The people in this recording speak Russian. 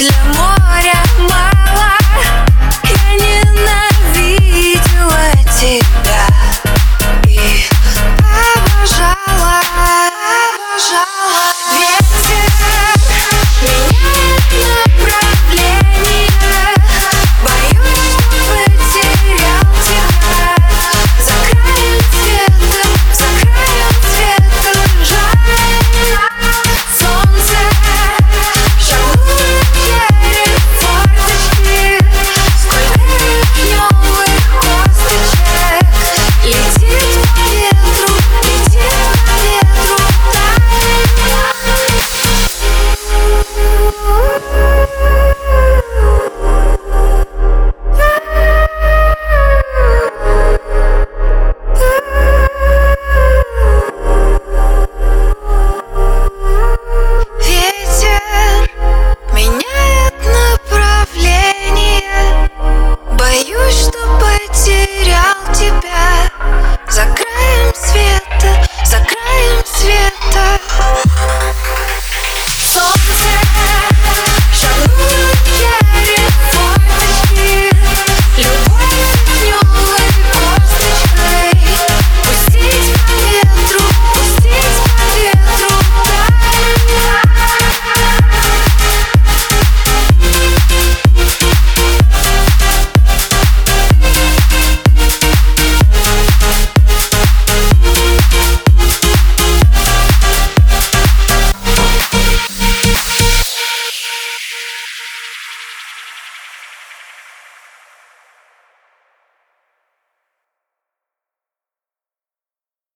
для моря.